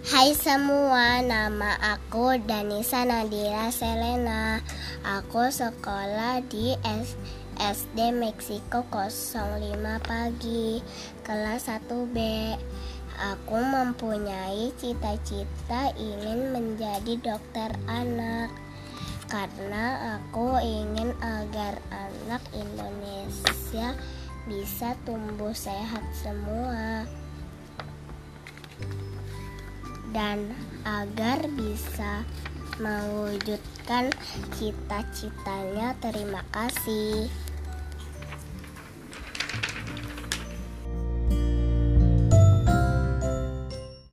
Hai semua, nama aku Danisa Nadira Selena. Aku sekolah di S SD Meksiko 05 pagi, kelas 1B. Aku mempunyai cita-cita ingin menjadi dokter anak karena aku ingin agar anak Indonesia bisa tumbuh sehat semua dan agar bisa mewujudkan cita-citanya. Terima kasih.